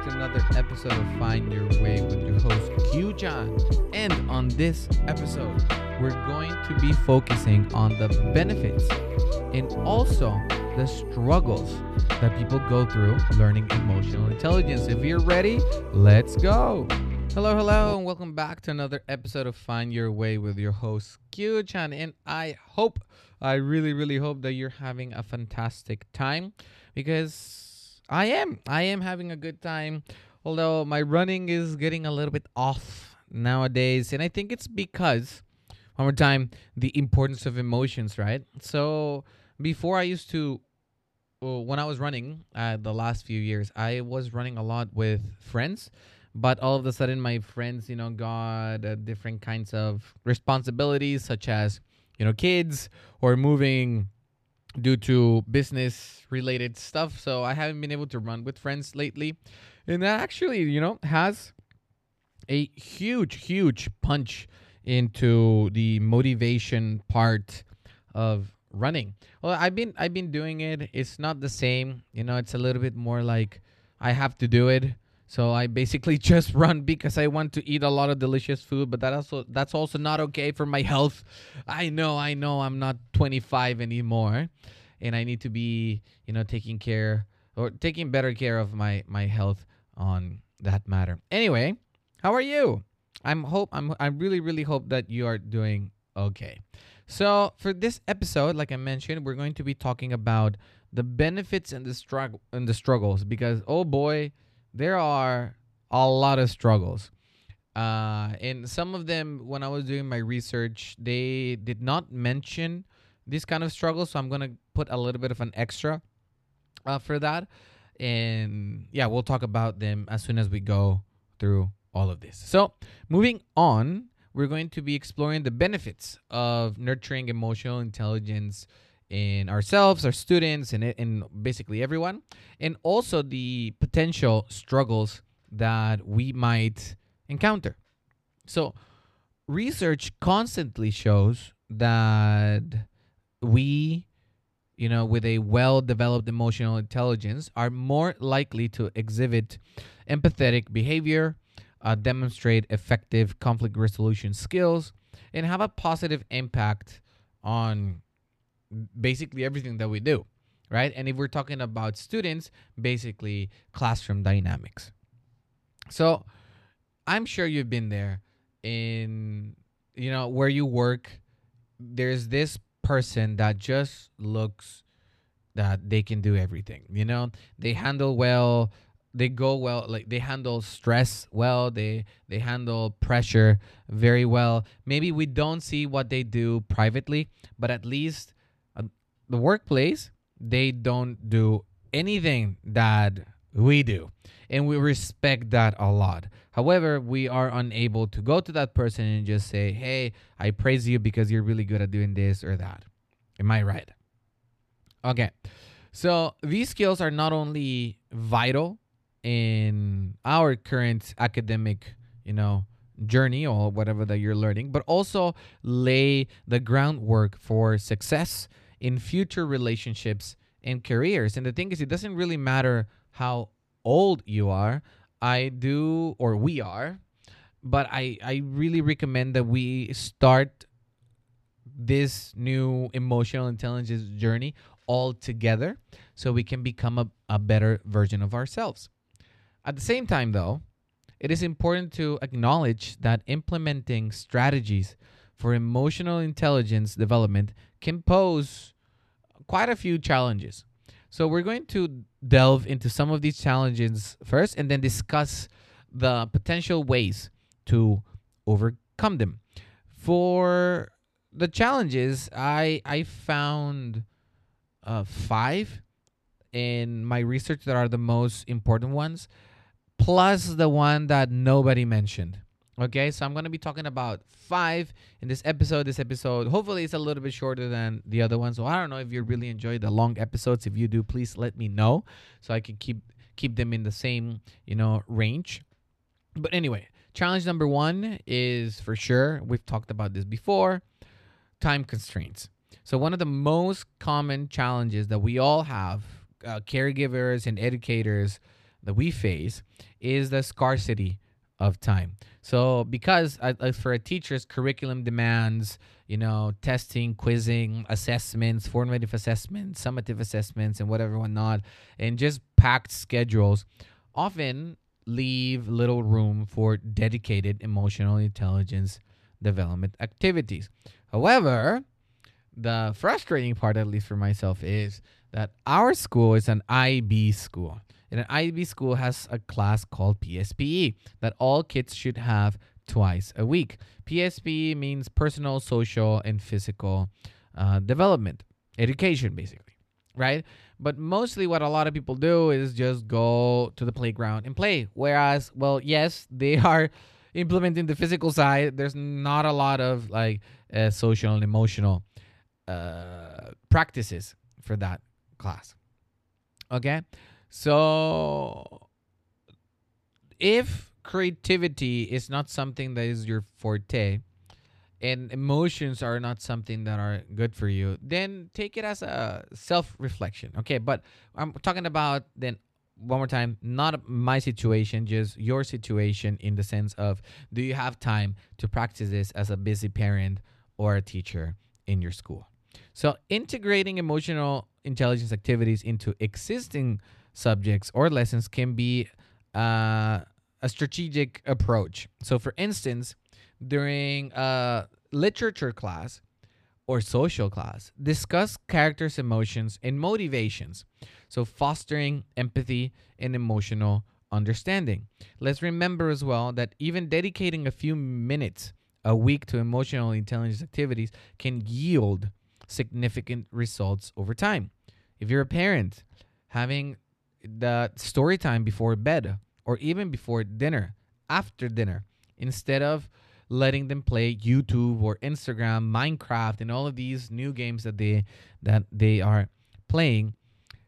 to another episode of Find Your Way with your host, Q Chan. And on this episode, we're going to be focusing on the benefits and also the struggles that people go through learning emotional intelligence. If you're ready, let's go. Hello, hello, and welcome back to another episode of Find Your Way with your host, Q Chan. And I hope, I really, really hope that you're having a fantastic time because I am. I am having a good time. Although my running is getting a little bit off nowadays. And I think it's because, one more time, the importance of emotions, right? So before I used to, well, when I was running uh, the last few years, I was running a lot with friends. But all of a sudden, my friends, you know, got uh, different kinds of responsibilities, such as, you know, kids or moving due to business related stuff. So I haven't been able to run with friends lately. And that actually, you know, has a huge, huge punch into the motivation part of running. Well, I've been I've been doing it. It's not the same. You know, it's a little bit more like I have to do it. So I basically just run because I want to eat a lot of delicious food, but that also that's also not okay for my health. I know, I know I'm not 25 anymore and I need to be, you know, taking care or taking better care of my my health on that matter. Anyway, how are you? I'm hope I'm I really really hope that you are doing okay. So, for this episode, like I mentioned, we're going to be talking about the benefits and the struggle and the struggles because oh boy, there are a lot of struggles. Uh, and some of them, when I was doing my research, they did not mention this kind of struggles. So I'm going to put a little bit of an extra uh, for that. And yeah, we'll talk about them as soon as we go through all of this. So moving on, we're going to be exploring the benefits of nurturing emotional intelligence in ourselves, our students, and in basically everyone, and also the potential struggles that we might encounter. So, research constantly shows that we, you know, with a well developed emotional intelligence, are more likely to exhibit empathetic behavior, uh, demonstrate effective conflict resolution skills, and have a positive impact on basically everything that we do, right? And if we're talking about students, basically classroom dynamics. So I'm sure you've been there in, you know, where you work. There's this person that just looks that they can do everything, you know, they handle well they go well like they handle stress well they they handle pressure very well maybe we don't see what they do privately but at least the workplace, they don't do anything that we do. And we respect that a lot. However, we are unable to go to that person and just say, hey, I praise you because you're really good at doing this or that. Am I right? Okay. So these skills are not only vital in our current academic, you know, journey or whatever that you're learning, but also lay the groundwork for success in future relationships and careers. And the thing is, it doesn't really matter how old you are. I do, or we are, but I, I really recommend that we start this new emotional intelligence journey all together so we can become a, a better version of ourselves. At the same time, though, it is important to acknowledge that implementing strategies for emotional intelligence development can pose quite a few challenges. So we're going to delve into some of these challenges first and then discuss the potential ways to overcome them. For the challenges, I I found uh, five in my research that are the most important ones, plus the one that nobody mentioned. Okay, so I'm going to be talking about five in this episode. This episode, hopefully, it's a little bit shorter than the other one. So I don't know if you really enjoy the long episodes. If you do, please let me know so I can keep keep them in the same you know range. But anyway, challenge number one is for sure. We've talked about this before. Time constraints. So one of the most common challenges that we all have, uh, caregivers and educators that we face is the scarcity of time. So because uh, for a teacher's curriculum demands, you know, testing, quizzing, assessments, formative assessments, summative assessments, and whatever whatnot, and just packed schedules, often leave little room for dedicated emotional intelligence development activities. However, the frustrating part, at least for myself, is that our school is an IB school. An IB school has a class called PSPE that all kids should have twice a week. PSPE means personal, social, and physical uh, development, education, basically, right? But mostly what a lot of people do is just go to the playground and play. Whereas, well, yes, they are implementing the physical side. There's not a lot of like uh, social and emotional uh, practices for that class. Okay. So if creativity is not something that is your forte and emotions are not something that are good for you, then take it as a self reflection. Okay. But I'm talking about then one more time, not my situation, just your situation in the sense of do you have time to practice this as a busy parent or a teacher in your school? So, integrating emotional intelligence activities into existing subjects or lessons can be uh, a strategic approach. So, for instance, during a literature class or social class, discuss characters' emotions and motivations. So, fostering empathy and emotional understanding. Let's remember as well that even dedicating a few minutes a week to emotional intelligence activities can yield significant results over time. If you're a parent, having the story time before bed or even before dinner, after dinner, instead of letting them play YouTube or Instagram, Minecraft, and all of these new games that they that they are playing,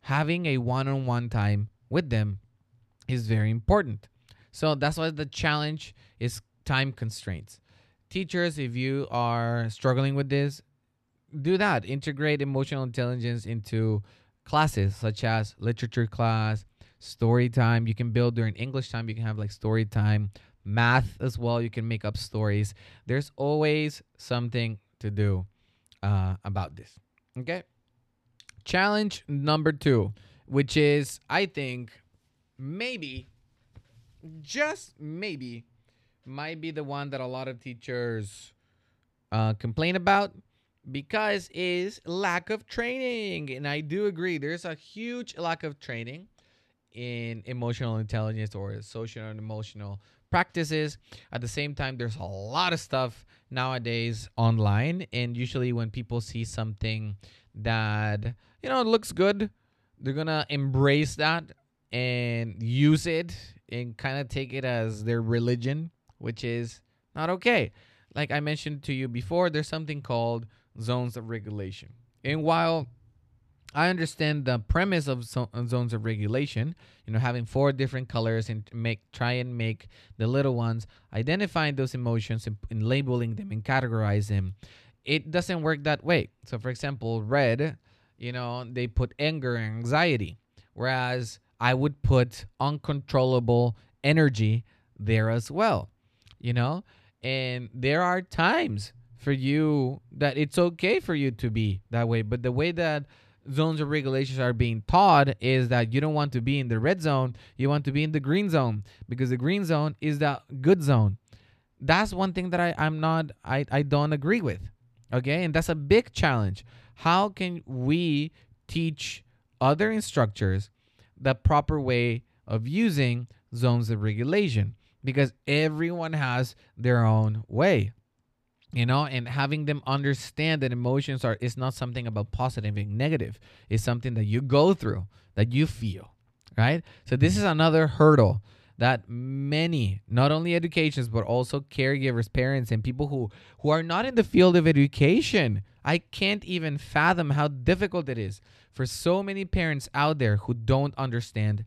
having a one-on-one time with them is very important. So that's why the challenge is time constraints. Teachers, if you are struggling with this, do that. Integrate emotional intelligence into classes such as literature class, story time. You can build during English time. You can have like story time, math as well. You can make up stories. There's always something to do uh, about this. Okay. Challenge number two, which is, I think, maybe, just maybe, might be the one that a lot of teachers uh, complain about because is lack of training and i do agree there's a huge lack of training in emotional intelligence or social and emotional practices. At the same time there's a lot of stuff nowadays online and usually when people see something that you know looks good they're gonna embrace that and use it and kind of take it as their religion which is not okay. Like i mentioned to you before there's something called zones of regulation. And while I understand the premise of zones of regulation, you know, having four different colors and make try and make the little ones identifying those emotions and, and labeling them and categorize them. It doesn't work that way. So, for example, red, you know, they put anger and anxiety, whereas I would put uncontrollable energy there as well, you know. And there are times for you that it's okay for you to be that way. But the way that zones of regulations are being taught is that you don't want to be in the red zone, you want to be in the green zone because the green zone is the good zone. That's one thing that I, I'm not I, I don't agree with. Okay, and that's a big challenge. How can we teach other instructors the proper way of using zones of regulation? Because everyone has their own way you know and having them understand that emotions are is not something about positive and negative. It's something that you go through that you feel right? So this is another hurdle that many not only educations but also caregivers parents and people who who are not in the field of education i can't even fathom how difficult it is for so many parents out there who don't understand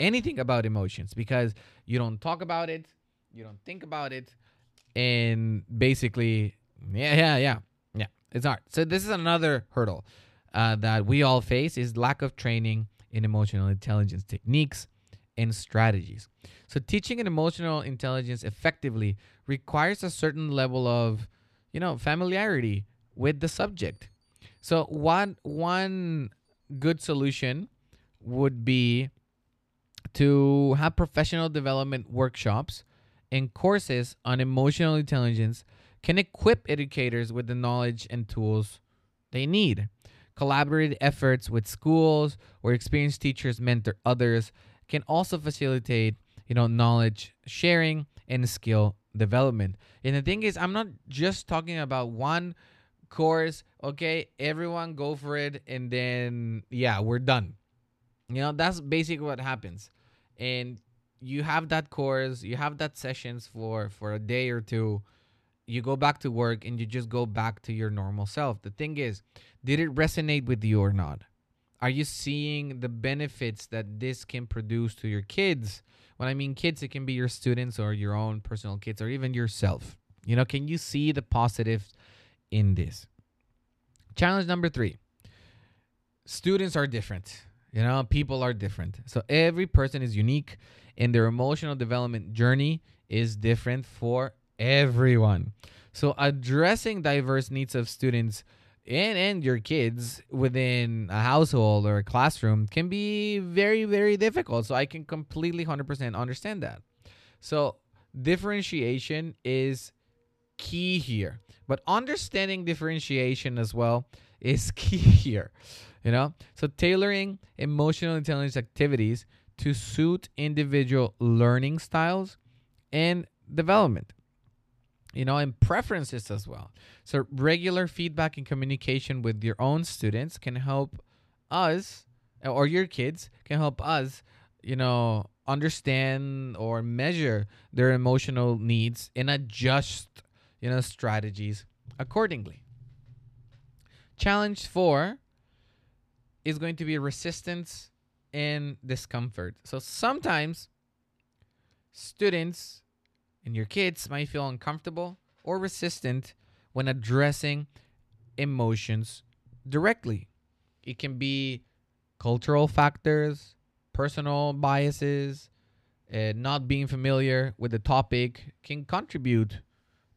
anything about emotions because you don't talk about it you don't think about it and basically, yeah, yeah, yeah, yeah, it's hard. So this is another hurdle uh, that we all face is lack of training in emotional intelligence techniques and strategies. So teaching an emotional intelligence effectively requires a certain level of, you know, familiarity with the subject. So one one good solution would be to have professional development workshops and courses on emotional intelligence can equip educators with the knowledge and tools they need. Collaborative efforts with schools or experienced teachers mentor others can also facilitate, you know, knowledge sharing and skill development. And the thing is, I'm not just talking about one course, okay? Everyone go for it and then yeah, we're done. You know, that's basically what happens. And you have that course, you have that sessions for for a day or two. You go back to work and you just go back to your normal self. The thing is, did it resonate with you or not? Are you seeing the benefits that this can produce to your kids? When I mean kids, it can be your students or your own personal kids or even yourself. You know, can you see the positives in this? Challenge number three students are different. You know, people are different. So every person is unique and their emotional development journey is different for everyone. So addressing diverse needs of students and and your kids within a household or a classroom can be very very difficult. So I can completely 100% understand that. So differentiation is key here. But understanding differentiation as well is key here you know so tailoring emotional intelligence activities to suit individual learning styles and development you know and preferences as well. So regular feedback and communication with your own students can help us uh, or your kids can help us you know understand or measure their emotional needs and adjust you know strategies accordingly. Challenge 4 is going to be resistance and discomfort. So sometimes students and your kids might feel uncomfortable or resistant when addressing emotions directly. It can be cultural factors, personal biases, uh, not being familiar with the topic can contribute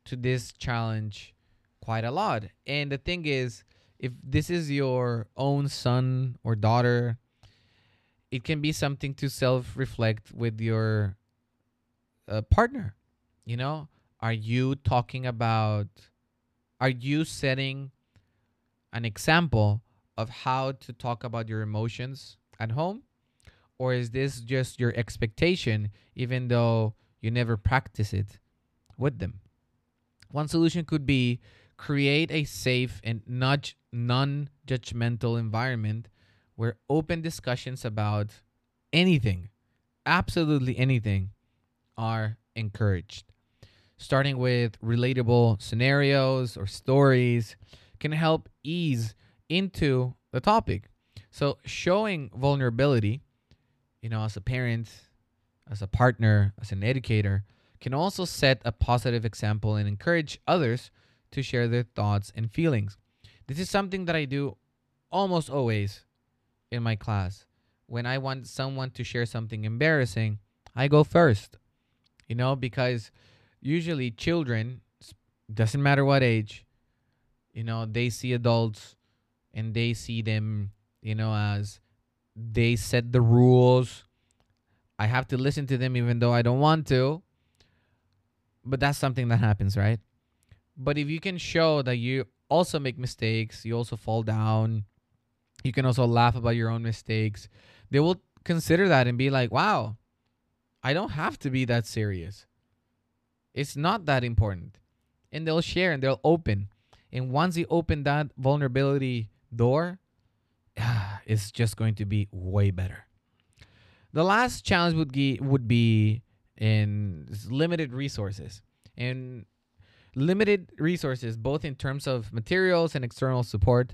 to this challenge quite a lot. And the thing is, if this is your own son or daughter, it can be something to self reflect with your uh, partner. You know, are you talking about, are you setting an example of how to talk about your emotions at home? Or is this just your expectation, even though you never practice it with them? One solution could be create a safe and not non-judgmental environment where open discussions about anything, absolutely anything, are encouraged. Starting with relatable scenarios or stories can help ease into the topic. So, showing vulnerability, you know, as a parent, as a partner, as an educator, can also set a positive example and encourage others to share their thoughts and feelings. This is something that I do almost always in my class. When I want someone to share something embarrassing, I go first. You know, because usually children, doesn't matter what age, you know, they see adults and they see them, you know, as they set the rules. I have to listen to them even though I don't want to. But that's something that happens, right? But if you can show that you also make mistakes, you also fall down, you can also laugh about your own mistakes, they will consider that and be like, wow, I don't have to be that serious. It's not that important. And they'll share and they'll open. And once you open that vulnerability door, it's just going to be way better. The last challenge would be would be in limited resources. And Limited resources, both in terms of materials and external support,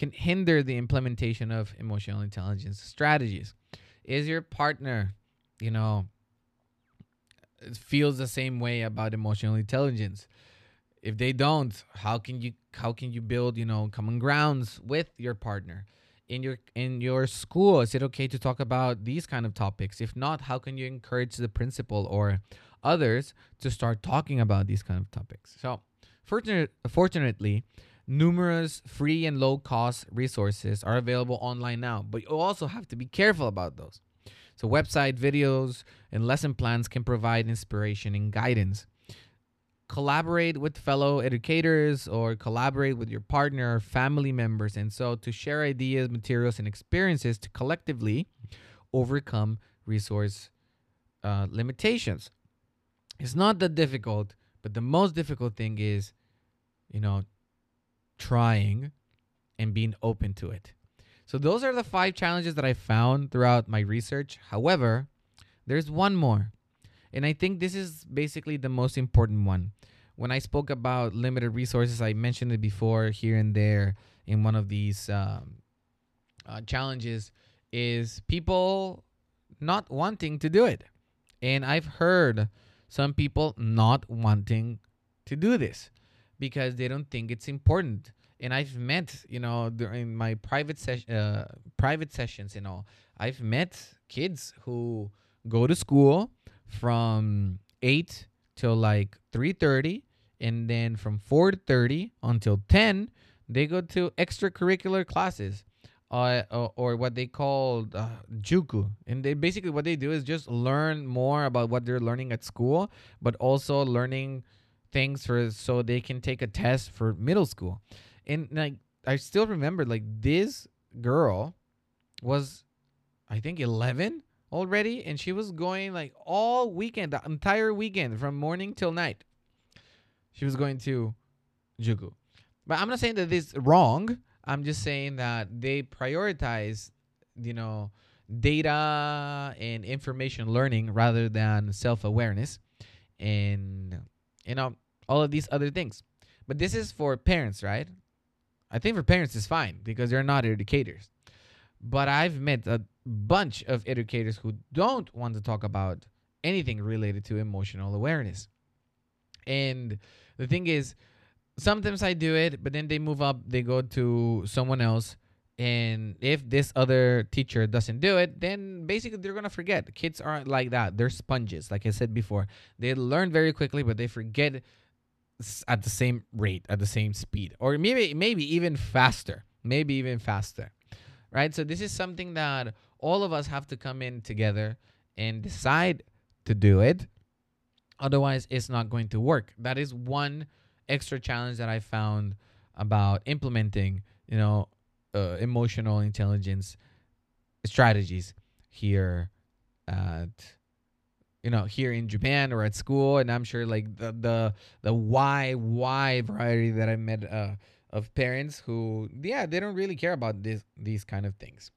can hinder the implementation of emotional intelligence strategies. Is your partner, you know, feels the same way about emotional intelligence? If they don't, how can you how can you build, you know, common grounds with your partner? in your in your school is it okay to talk about these kind of topics if not how can you encourage the principal or others to start talking about these kind of topics so fortunate, fortunately numerous free and low cost resources are available online now but you also have to be careful about those. So website videos and lesson plans can provide inspiration and guidance. Collaborate with fellow educators or collaborate with your partner or family members and so to share ideas materials and experiences to collectively overcome resource uh, limitations. It's not that difficult but the most difficult thing is you know trying and being open to it so those are the five challenges that i found throughout my research however there's one more and I think this is basically the most important one. When I spoke about limited resources, I mentioned it before here and there in one of these um, uh, challenges, is people not wanting to do it. And I've heard some people not wanting to do this because they don't think it's important. And I've met, you know, during my private ses- uh, private sessions, you know, I've met kids who go to school from 8 till like 3.30 and then from 4.30 until 10 they go to extracurricular classes uh, or, or what they call uh, juku and they basically what they do is just learn more about what they're learning at school but also learning things for so they can take a test for middle school. And like i still remember like this girl was i think 11 already and she was going like all weekend the entire weekend from morning till night. She was going to juku. But i'm not saying that this is wrong. I'm just saying that they prioritize you know data and information learning rather than self-awareness. And you know all of these other things but this is for parents right i think for parents it's fine because they're not educators but i've met a bunch of educators who don't want to talk about anything related to emotional awareness. And the thing is, sometimes I do it, but then they move up, they go to someone else. And if this other teacher doesn't do it, then basically they're to forget. Kids aren't like that. They're sponges, like I said before. They learn very quickly, but they forget at the same rate, at the same speed, or maybe maybe even faster. Maybe even faster. Right? So this is something that all of us have to come in together and decide to do it. Otherwise, it's not going to work. That is one extra challenge that I found about implementing, you know, uh, emotional intelligence strategies here at you know here in Japan or at school. And I'm sure like the the the why why variety that I met uh of parents who yeah they don't really care about this these kind of things.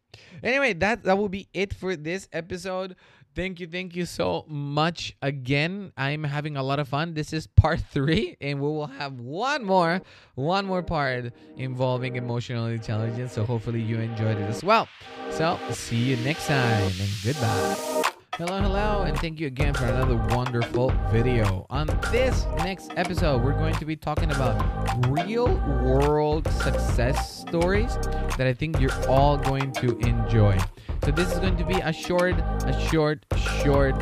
Anyway that that will be it for this episode thank you thank you so much again. I'm having a lot of fun. This is part three and we will have one more one more part involving emotional intelligence. So hopefully you enjoyed it as well. So see you next time and goodbye Hello, hello, and thank you again for another wonderful video. On this next episode, we're going to be talking about real world success stories that I think you're all going to enjoy. So, this is going to be a short, a short, short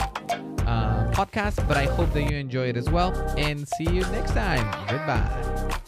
uh, podcast, but I hope that you enjoy it as well. And see you next time. Goodbye.